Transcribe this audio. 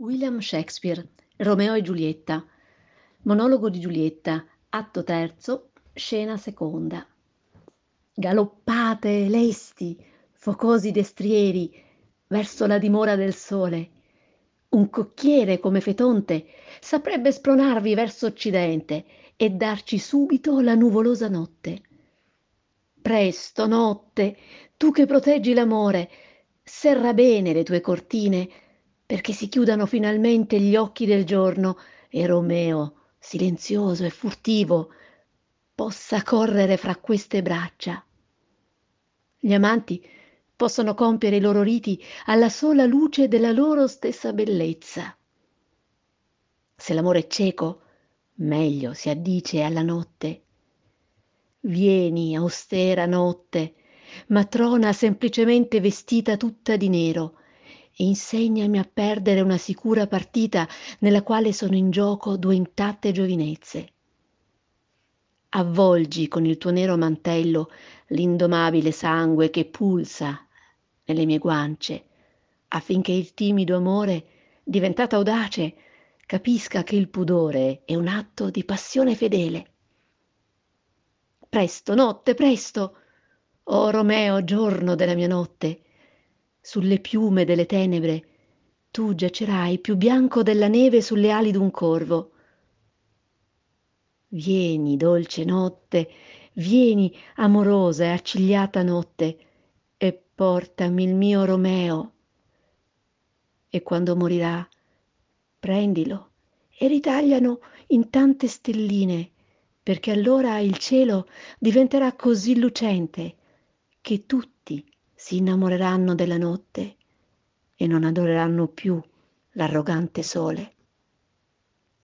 William Shakespeare, Romeo e Giulietta. Monologo di Giulietta, atto terzo, scena seconda. Galoppate lesti, focosi destrieri, verso la dimora del sole. Un cocchiere come Fetonte saprebbe spronarvi verso occidente e darci subito la nuvolosa notte. Presto, notte, tu che proteggi l'amore, serra bene le tue cortine, perché si chiudano finalmente gli occhi del giorno e Romeo, silenzioso e furtivo, possa correre fra queste braccia. Gli amanti possono compiere i loro riti alla sola luce della loro stessa bellezza. Se l'amore è cieco, meglio si addice alla notte. Vieni, austera notte, matrona semplicemente vestita tutta di nero, insegnami a perdere una sicura partita nella quale sono in gioco due intatte giovinezze. Avvolgi con il tuo nero mantello l'indomabile sangue che pulsa nelle mie guance, affinché il timido amore, diventato audace, capisca che il pudore è un atto di passione fedele. Presto, notte, presto! Oh Romeo, giorno della mia notte! Sulle piume delle tenebre, tu giacerai più bianco della neve sulle ali d'un corvo. Vieni, dolce notte, vieni, amorosa e accigliata notte, e portami il mio Romeo. E quando morirà, prendilo e ritagliano in tante stelline, perché allora il cielo diventerà così lucente che tutti si innamoreranno della notte e non adoreranno più l'arrogante sole.